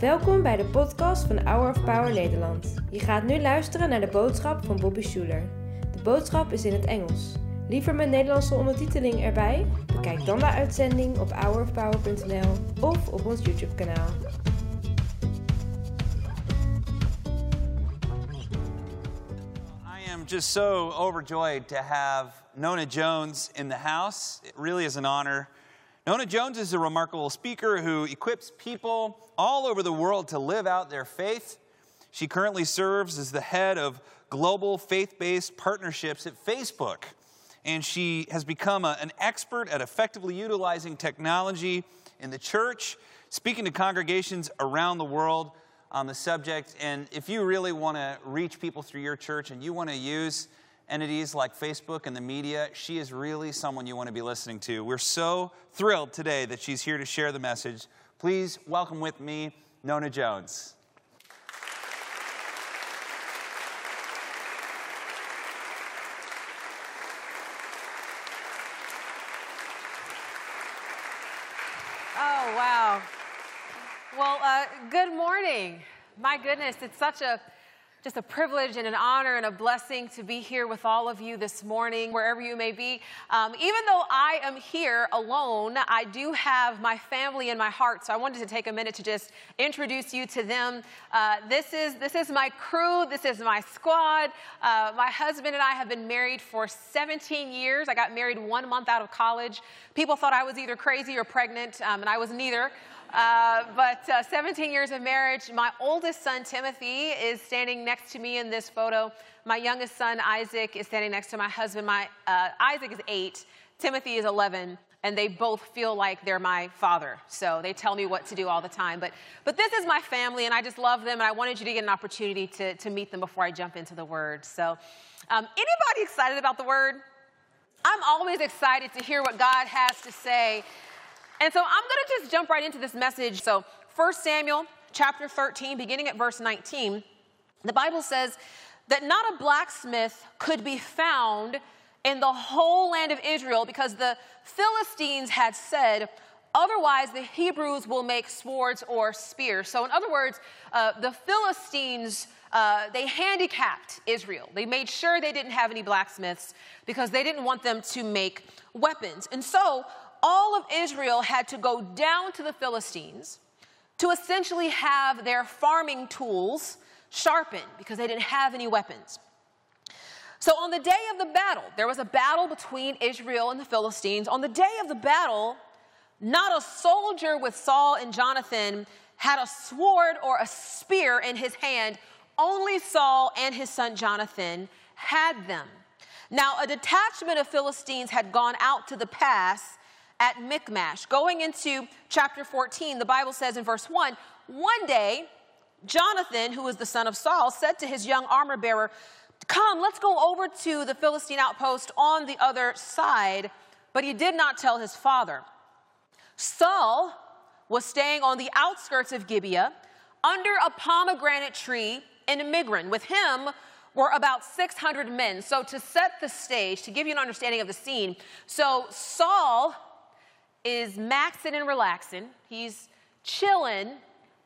Welkom bij de podcast van Hour of Power Nederland. Je gaat nu luisteren naar de boodschap van Bobby Schuler. De boodschap is in het Engels. Liever met Nederlandse ondertiteling erbij? Bekijk dan de uitzending op hourofpower.nl of op ons YouTube kanaal. I am just so overjoyed to have Nona Jones in the house. It really is an honor. Nona Jones is a remarkable speaker who equips people all over the world to live out their faith. She currently serves as the head of global faith based partnerships at Facebook. And she has become a- an expert at effectively utilizing technology in the church, speaking to congregations around the world on the subject. And if you really want to reach people through your church and you want to use entities like Facebook and the media, she is really someone you want to be listening to. We're so thrilled today that she's here to share the message. Please welcome with me Nona Jones. Oh, wow. Well, uh, good morning. My goodness, it's such a just a privilege and an honor and a blessing to be here with all of you this morning, wherever you may be. Um, even though I am here alone, I do have my family in my heart, so I wanted to take a minute to just introduce you to them. Uh, this is this is my crew. This is my squad. Uh, my husband and I have been married for 17 years. I got married one month out of college. People thought I was either crazy or pregnant, um, and I was neither. Uh, but uh, 17 years of marriage. My oldest son, Timothy, is standing next to me in this photo. My youngest son, Isaac, is standing next to my husband. My uh, Isaac is eight, Timothy is 11, and they both feel like they're my father. So they tell me what to do all the time. But, but this is my family, and I just love them, and I wanted you to get an opportunity to, to meet them before I jump into the word. So, um, anybody excited about the word? I'm always excited to hear what God has to say. And so I'm going to just jump right into this message. So, 1 Samuel chapter 13, beginning at verse 19, the Bible says that not a blacksmith could be found in the whole land of Israel because the Philistines had said, Otherwise, the Hebrews will make swords or spears. So, in other words, uh, the Philistines, uh, they handicapped Israel. They made sure they didn't have any blacksmiths because they didn't want them to make weapons. And so, all of Israel had to go down to the Philistines to essentially have their farming tools sharpened because they didn't have any weapons. So, on the day of the battle, there was a battle between Israel and the Philistines. On the day of the battle, not a soldier with Saul and Jonathan had a sword or a spear in his hand. Only Saul and his son Jonathan had them. Now, a detachment of Philistines had gone out to the pass at Michmash. Going into chapter 14, the Bible says in verse 1 One day, Jonathan, who was the son of Saul, said to his young armor bearer, Come, let's go over to the Philistine outpost on the other side. But he did not tell his father. Saul was staying on the outskirts of Gibeah under a pomegranate tree in Migron. With him were about 600 men. So, to set the stage, to give you an understanding of the scene, so Saul is maxing and relaxing. He's chilling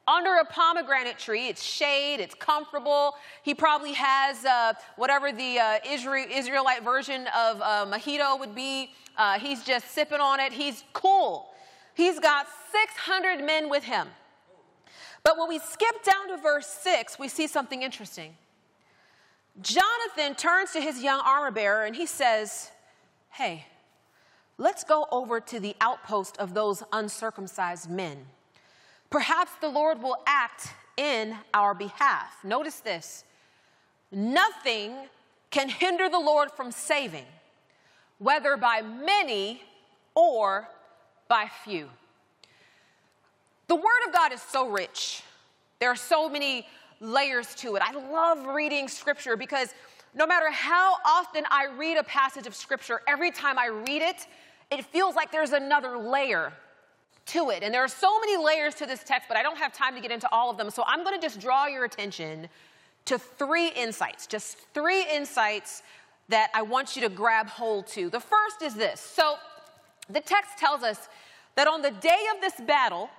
under a pomegranate tree. It's shade, it's comfortable. He probably has uh, whatever the uh, Israel, Israelite version of uh, mojito would be. Uh, he's just sipping on it. He's cool. He's got 600 men with him. But when we skip down to verse 6, we see something interesting. Jonathan turns to his young armor bearer and he says, Hey, let's go over to the outpost of those uncircumcised men. Perhaps the Lord will act in our behalf. Notice this nothing can hinder the Lord from saving, whether by many or by few. The Word of God is so rich. There are so many layers to it. I love reading Scripture because no matter how often I read a passage of Scripture, every time I read it, it feels like there's another layer to it. And there are so many layers to this text, but I don't have time to get into all of them. So I'm going to just draw your attention to three insights, just three insights that I want you to grab hold to. The first is this. So the text tells us that on the day of this battle,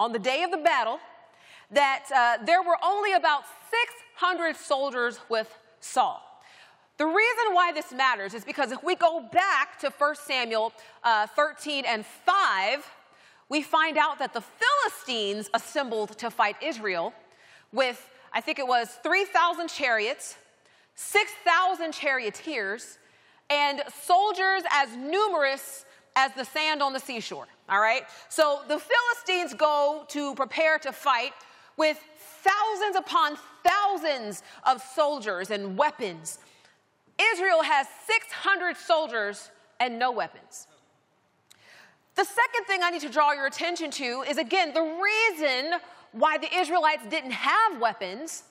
on the day of the battle that uh, there were only about 600 soldiers with Saul. The reason why this matters is because if we go back to 1 Samuel uh, 13 and 5, we find out that the Philistines assembled to fight Israel with, I think it was 3,000 chariots, 6,000 charioteers, and soldiers as numerous as the sand on the seashore. All right? So the Philistines go to prepare to fight with thousands upon thousands of soldiers and weapons. Israel has 600 soldiers and no weapons. The second thing I need to draw your attention to is again, the reason why the Israelites didn't have weapons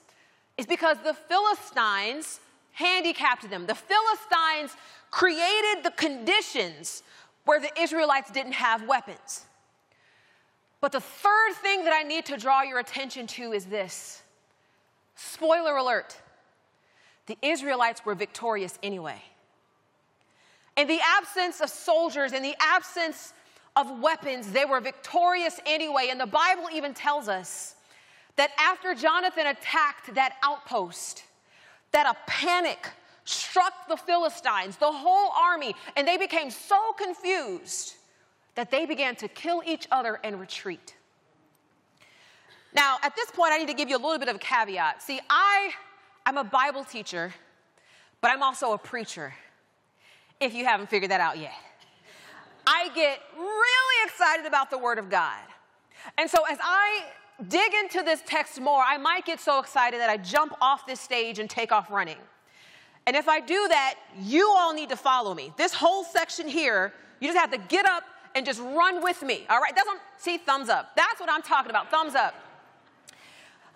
is because the Philistines handicapped them. The Philistines created the conditions where the Israelites didn't have weapons. But the third thing that I need to draw your attention to is this spoiler alert the Israelites were victorious anyway. In the absence of soldiers, in the absence of weapons, they were victorious anyway. And the Bible even tells us that after Jonathan attacked that outpost, that a panic struck the Philistines, the whole army, and they became so confused that they began to kill each other and retreat. Now, at this point, I need to give you a little bit of a caveat. See, I, I'm a Bible teacher, but I'm also a preacher, if you haven't figured that out yet. I get really excited about the Word of God. And so, as I dig into this text more, I might get so excited that I jump off this stage and take off running. And if I do that, you all need to follow me. This whole section here, you just have to get up and just run with me. All right? That's what, see, thumbs up. That's what I'm talking about. Thumbs up.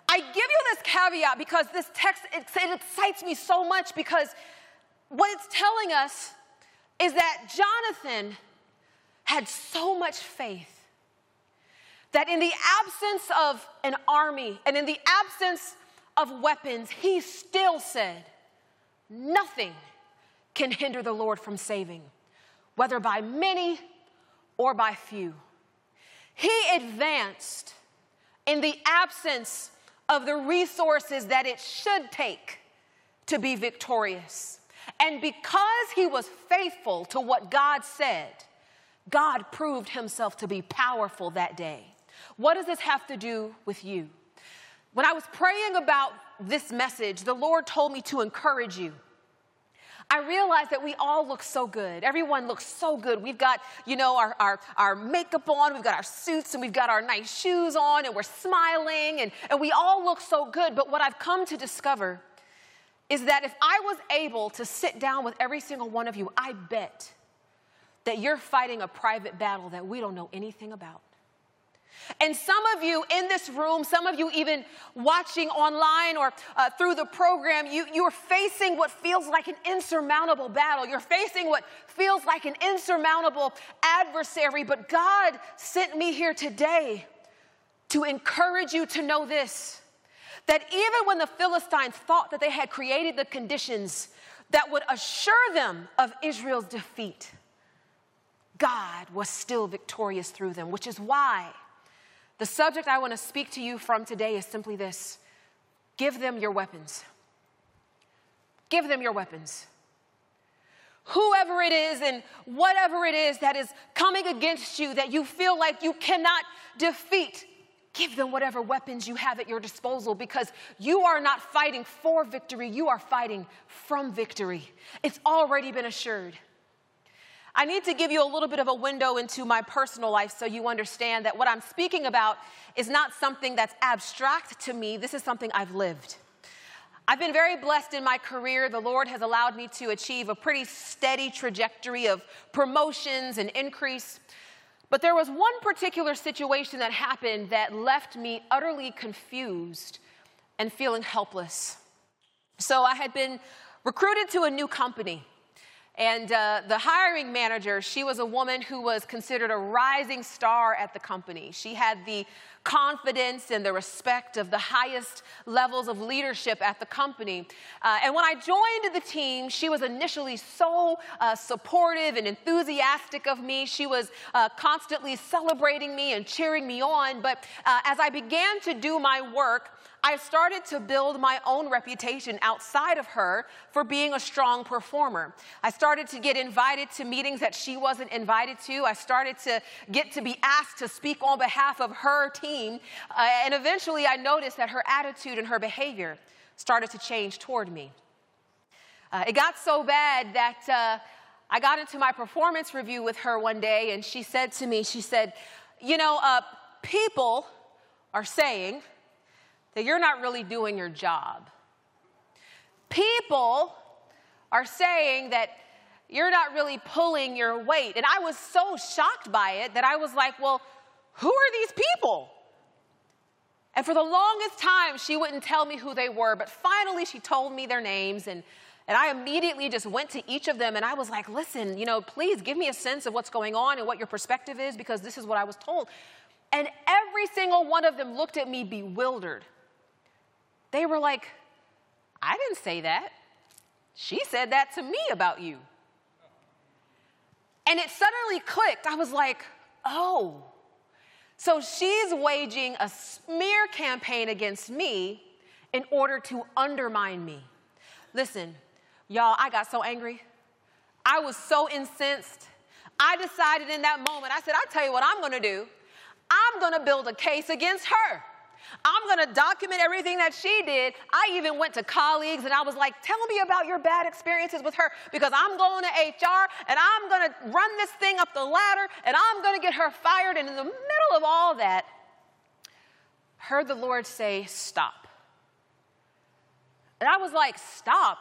I give you this caveat because this text it, it excites me so much because what it's telling us is that Jonathan had so much faith that in the absence of an army and in the absence of weapons, he still said, Nothing can hinder the Lord from saving, whether by many or by few. He advanced in the absence of the resources that it should take to be victorious. And because he was faithful to what God said, God proved himself to be powerful that day. What does this have to do with you? When I was praying about this message, the Lord told me to encourage you. I realize that we all look so good. Everyone looks so good. We've got, you know, our, our, our makeup on, we've got our suits, and we've got our nice shoes on, and we're smiling, and, and we all look so good. But what I've come to discover is that if I was able to sit down with every single one of you, I bet that you're fighting a private battle that we don't know anything about. And some of you in this room, some of you even watching online or uh, through the program, you, you're facing what feels like an insurmountable battle. You're facing what feels like an insurmountable adversary. But God sent me here today to encourage you to know this that even when the Philistines thought that they had created the conditions that would assure them of Israel's defeat, God was still victorious through them, which is why the subject I want to speak to you from today is simply this give them your weapons. Give them your weapons. Whoever it is and whatever it is that is coming against you that you feel like you cannot defeat, give them whatever weapons you have at your disposal because you are not fighting for victory, you are fighting from victory. It's already been assured. I need to give you a little bit of a window into my personal life so you understand that what I'm speaking about is not something that's abstract to me. This is something I've lived. I've been very blessed in my career. The Lord has allowed me to achieve a pretty steady trajectory of promotions and increase. But there was one particular situation that happened that left me utterly confused and feeling helpless. So I had been recruited to a new company. And uh, the hiring manager, she was a woman who was considered a rising star at the company. She had the confidence and the respect of the highest levels of leadership at the company. Uh, and when I joined the team, she was initially so uh, supportive and enthusiastic of me. She was uh, constantly celebrating me and cheering me on. But uh, as I began to do my work, I started to build my own reputation outside of her for being a strong performer. I started to get invited to meetings that she wasn't invited to. I started to get to be asked to speak on behalf of her team. Uh, and eventually I noticed that her attitude and her behavior started to change toward me. Uh, it got so bad that uh, I got into my performance review with her one day, and she said to me, She said, You know, uh, people are saying, that you're not really doing your job. People are saying that you're not really pulling your weight. And I was so shocked by it that I was like, well, who are these people? And for the longest time, she wouldn't tell me who they were, but finally she told me their names and and I immediately just went to each of them and I was like, listen, you know, please give me a sense of what's going on and what your perspective is because this is what I was told. And every single one of them looked at me bewildered. They were like, I didn't say that. She said that to me about you. And it suddenly clicked. I was like, oh. So she's waging a smear campaign against me in order to undermine me. Listen, y'all, I got so angry. I was so incensed. I decided in that moment, I said, I'll tell you what I'm gonna do. I'm gonna build a case against her. I'm to document everything that she did. I even went to colleagues and I was like, tell me about your bad experiences with her because I'm going to HR and I'm to run this thing up the ladder and I'm to get her fired. And in the middle of all that, heard the Lord say, stop. And I was like, stop.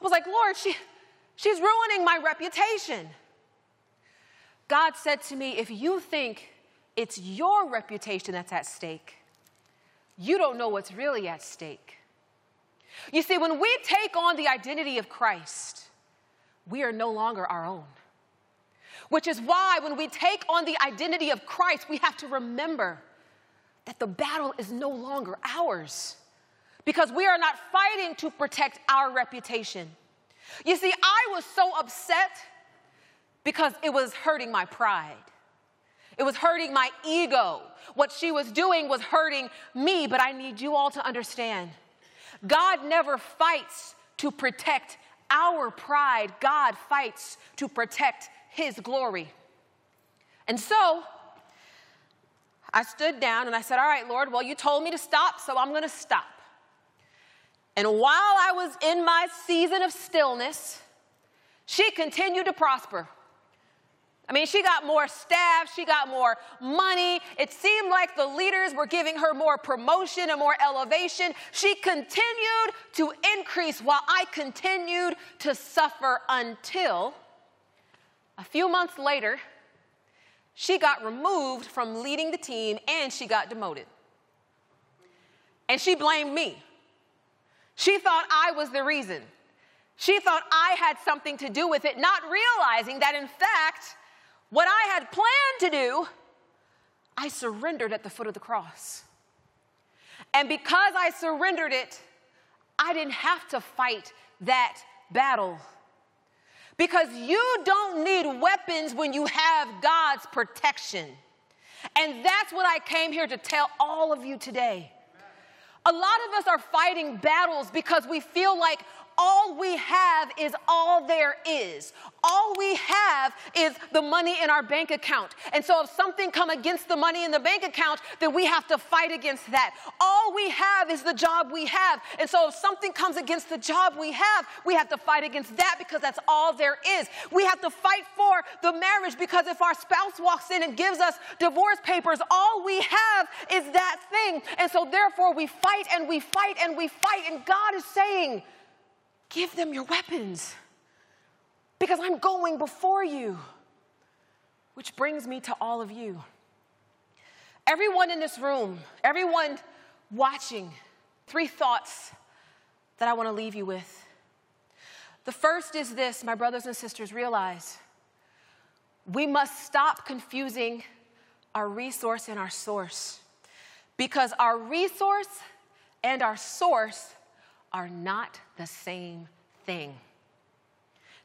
I was like, Lord, she, she's ruining my reputation. God said to me, if you think it's your reputation that's at stake. You don't know what's really at stake. You see, when we take on the identity of Christ, we are no longer our own. Which is why, when we take on the identity of Christ, we have to remember that the battle is no longer ours because we are not fighting to protect our reputation. You see, I was so upset because it was hurting my pride. It was hurting my ego. What she was doing was hurting me, but I need you all to understand God never fights to protect our pride, God fights to protect His glory. And so, I stood down and I said, All right, Lord, well, you told me to stop, so I'm going to stop. And while I was in my season of stillness, she continued to prosper. I mean, she got more staff, she got more money. It seemed like the leaders were giving her more promotion and more elevation. She continued to increase while I continued to suffer until a few months later, she got removed from leading the team and she got demoted. And she blamed me. She thought I was the reason. She thought I had something to do with it, not realizing that in fact, what I had planned to do, I surrendered at the foot of the cross. And because I surrendered it, I didn't have to fight that battle. Because you don't need weapons when you have God's protection. And that's what I came here to tell all of you today. A lot of us are fighting battles because we feel like all we have is all there is. All we have is the money in our bank account. And so if something come against the money in the bank account, then we have to fight against that. All we have is the job we have. And so if something comes against the job we have, we have to fight against that because that's all there is. We have to fight for the marriage because if our spouse walks in and gives us divorce papers, all we have is that thing. And so therefore we fight and we fight and we fight. And God is saying, Give them your weapons because I'm going before you. Which brings me to all of you. Everyone in this room, everyone watching, three thoughts that I want to leave you with. The first is this, my brothers and sisters, realize we must stop confusing our resource and our source because our resource and our source are not the same thing.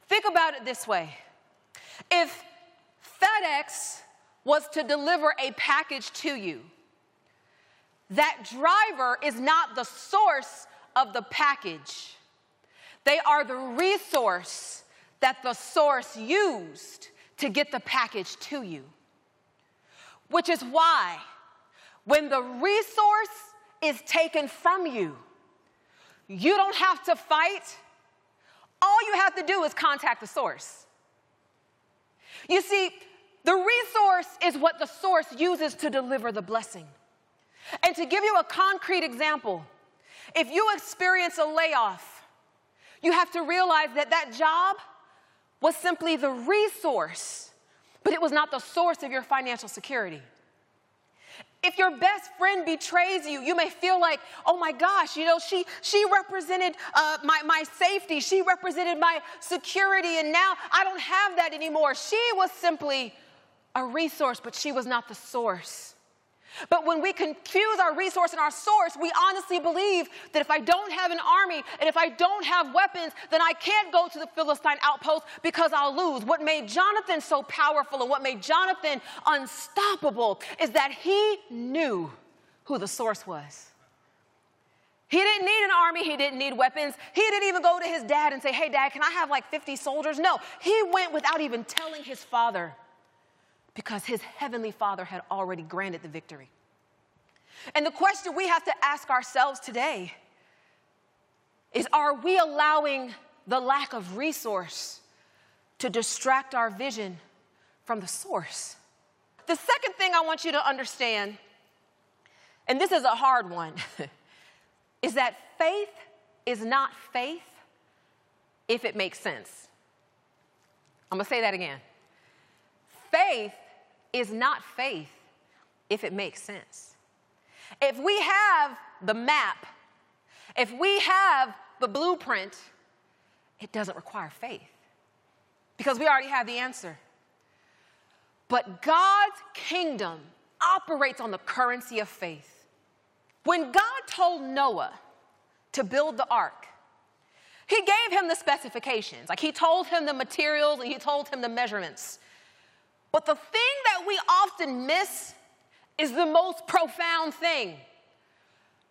Think about it this way if FedEx was to deliver a package to you, that driver is not the source of the package. They are the resource that the source used to get the package to you. Which is why, when the resource is taken from you, you don't have to fight. All you have to do is contact the source. You see, the resource is what the source uses to deliver the blessing. And to give you a concrete example, if you experience a layoff, you have to realize that that job was simply the resource, but it was not the source of your financial security. If your best friend betrays you, you may feel like, oh my gosh, you know, she, she represented uh, my, my safety, she represented my security, and now I don't have that anymore. She was simply a resource, but she was not the source. But when we confuse our resource and our source, we honestly believe that if I don't have an army and if I don't have weapons, then I can't go to the Philistine outpost because I'll lose. What made Jonathan so powerful and what made Jonathan unstoppable is that he knew who the source was. He didn't need an army, he didn't need weapons. He didn't even go to his dad and say, Hey, dad, can I have like 50 soldiers? No, he went without even telling his father because his heavenly father had already granted the victory. And the question we have to ask ourselves today is are we allowing the lack of resource to distract our vision from the source? The second thing I want you to understand, and this is a hard one, is that faith is not faith if it makes sense. I'm gonna say that again. Faith is not faith if it makes sense. If we have the map, if we have the blueprint, it doesn't require faith because we already have the answer. But God's kingdom operates on the currency of faith. When God told Noah to build the ark, he gave him the specifications. Like he told him the materials and he told him the measurements. But the thing that we often miss is the most profound thing.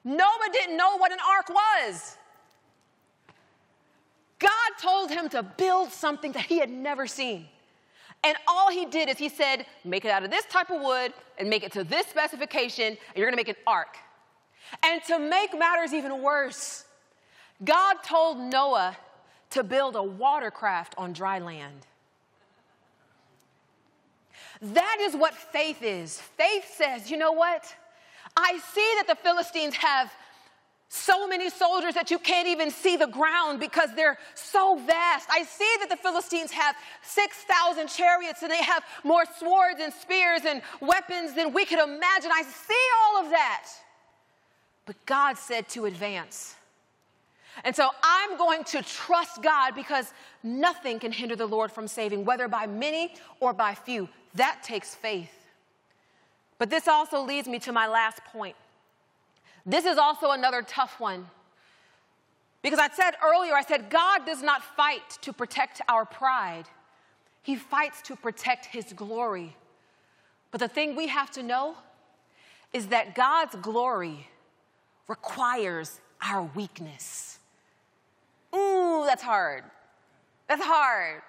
Noah didn't know what an ark was. God told him to build something that he had never seen. And all he did is he said, make it out of this type of wood and make it to this specification, and you're gonna make an ark. And to make matters even worse, God told Noah to build a watercraft on dry land. That is what faith is. Faith says, you know what? I see that the Philistines have so many soldiers that you can't even see the ground because they're so vast. I see that the Philistines have 6,000 chariots and they have more swords and spears and weapons than we could imagine. I see all of that. But God said to advance. And so I'm going to trust God because nothing can hinder the Lord from saving, whether by many or by few. That takes faith. But this also leads me to my last point. This is also another tough one. Because I said earlier, I said, God does not fight to protect our pride, He fights to protect His glory. But the thing we have to know is that God's glory requires our weakness. Ooh, that's hard. That's hard.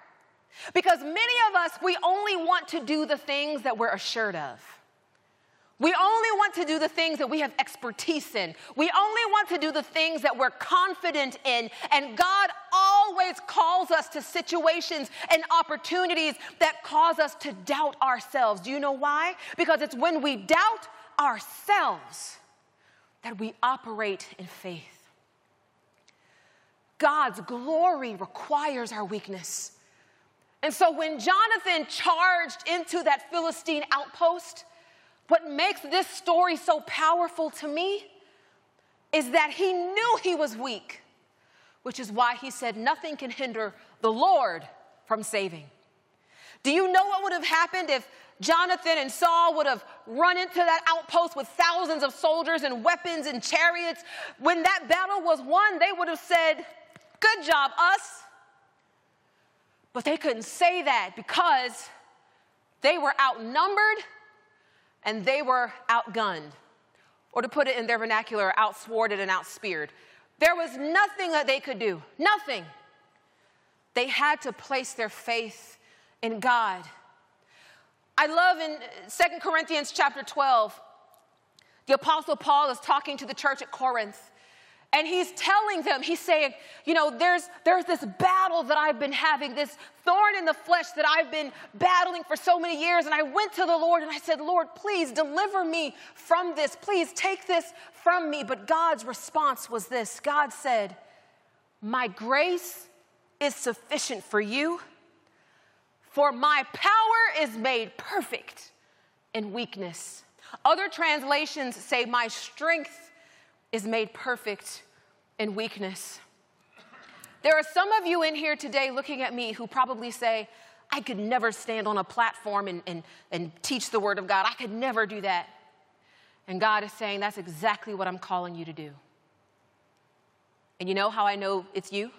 Because many of us, we only want to do the things that we're assured of. We only want to do the things that we have expertise in. We only want to do the things that we're confident in. And God always calls us to situations and opportunities that cause us to doubt ourselves. Do you know why? Because it's when we doubt ourselves that we operate in faith. God's glory requires our weakness. And so when Jonathan charged into that Philistine outpost, what makes this story so powerful to me is that he knew he was weak, which is why he said, Nothing can hinder the Lord from saving. Do you know what would have happened if Jonathan and Saul would have run into that outpost with thousands of soldiers and weapons and chariots? When that battle was won, they would have said, Good job, us. But they couldn't say that because they were outnumbered and they were outgunned. Or to put it in their vernacular, outsworded and outspeared. There was nothing that they could do, nothing. They had to place their faith in God. I love in 2 Corinthians chapter 12, the Apostle Paul is talking to the church at Corinth. And he's telling them, he's saying, you know, there's, there's this battle that I've been having, this thorn in the flesh that I've been battling for so many years. And I went to the Lord and I said, Lord, please deliver me from this. Please take this from me. But God's response was this God said, My grace is sufficient for you, for my power is made perfect in weakness. Other translations say, My strength is made perfect in weakness. There are some of you in here today looking at me who probably say, I could never stand on a platform and, and, and teach the Word of God. I could never do that. And God is saying, That's exactly what I'm calling you to do. And you know how I know it's you?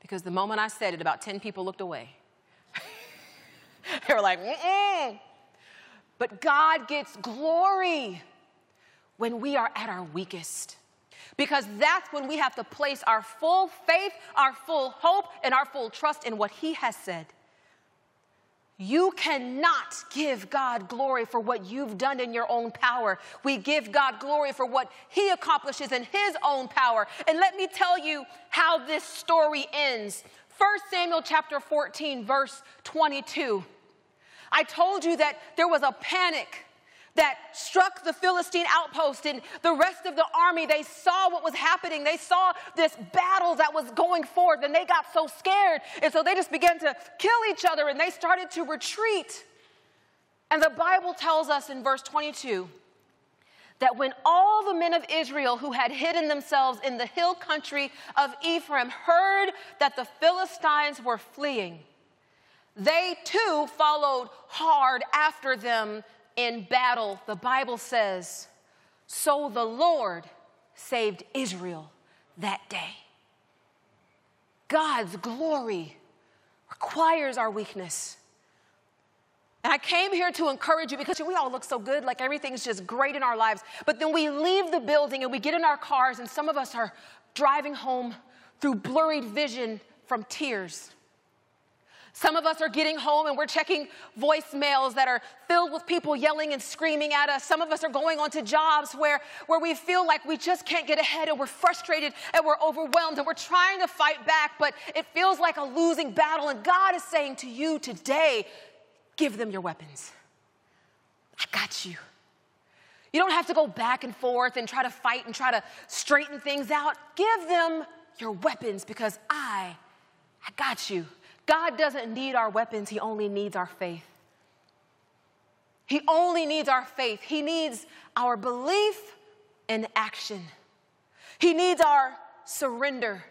Because the moment I said it, about 10 people looked away. they were like, mm But God gets glory when we are at our weakest. Because that's when we have to place our full faith, our full hope, and our full trust in what He has said. You cannot give God glory for what you've done in your own power. We give God glory for what He accomplishes in His own power. And let me tell you how this story ends. 1 Samuel chapter 14, verse 22. I told you that there was a panic that struck the Philistine outpost and the rest of the army. They saw what was happening. They saw this battle that was going forth and they got so scared. And so they just began to kill each other and they started to retreat. And the Bible tells us in verse 22 that when all the men of Israel who had hidden themselves in the hill country of Ephraim heard that the Philistines were fleeing, they too followed hard after them in battle, the Bible says, so the Lord saved Israel that day. God's glory requires our weakness. And I came here to encourage you because we all look so good, like everything's just great in our lives. But then we leave the building and we get in our cars, and some of us are driving home through blurred vision from tears. Some of us are getting home and we're checking voicemails that are filled with people yelling and screaming at us. Some of us are going on to jobs where, where we feel like we just can't get ahead and we're frustrated and we're overwhelmed and we're trying to fight back, but it feels like a losing battle. And God is saying to you today, give them your weapons. I got you. You don't have to go back and forth and try to fight and try to straighten things out. Give them your weapons because I, I got you. God doesn't need our weapons, He only needs our faith. He only needs our faith. He needs our belief and action. He needs our surrender.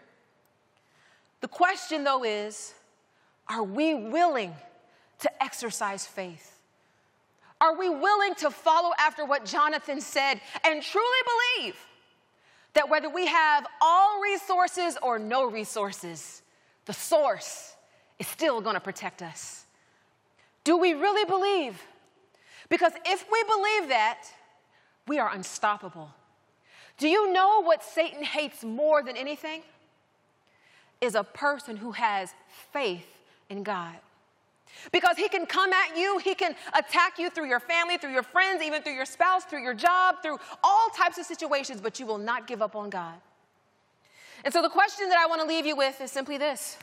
The question, though, is are we willing to exercise faith? Are we willing to follow after what Jonathan said and truly believe that whether we have all resources or no resources, the source is still going to protect us. Do we really believe? Because if we believe that, we are unstoppable. Do you know what Satan hates more than anything? Is a person who has faith in God. Because he can come at you, he can attack you through your family, through your friends, even through your spouse, through your job, through all types of situations, but you will not give up on God. And so the question that I want to leave you with is simply this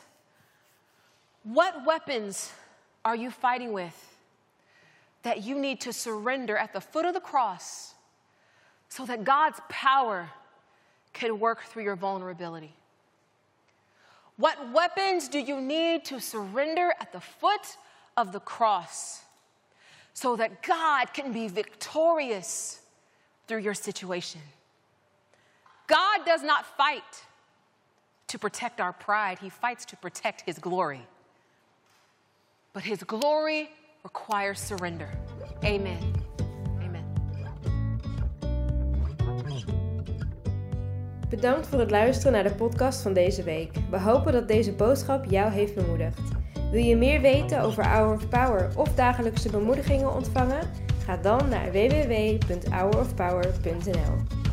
what weapons are you fighting with that you need to surrender at the foot of the cross so that God's power can work through your vulnerability? What weapons do you need to surrender at the foot of the cross so that God can be victorious through your situation? God does not fight to protect our pride, he fights to protect his glory. But his glory requires surrender. Amen. Amen. Bedankt voor het luisteren naar de podcast van deze week. We hopen dat deze boodschap jou heeft bemoedigd. Wil je meer weten over Hour of Power of dagelijkse bemoedigingen ontvangen? Ga dan naar www.hourofpower.nl.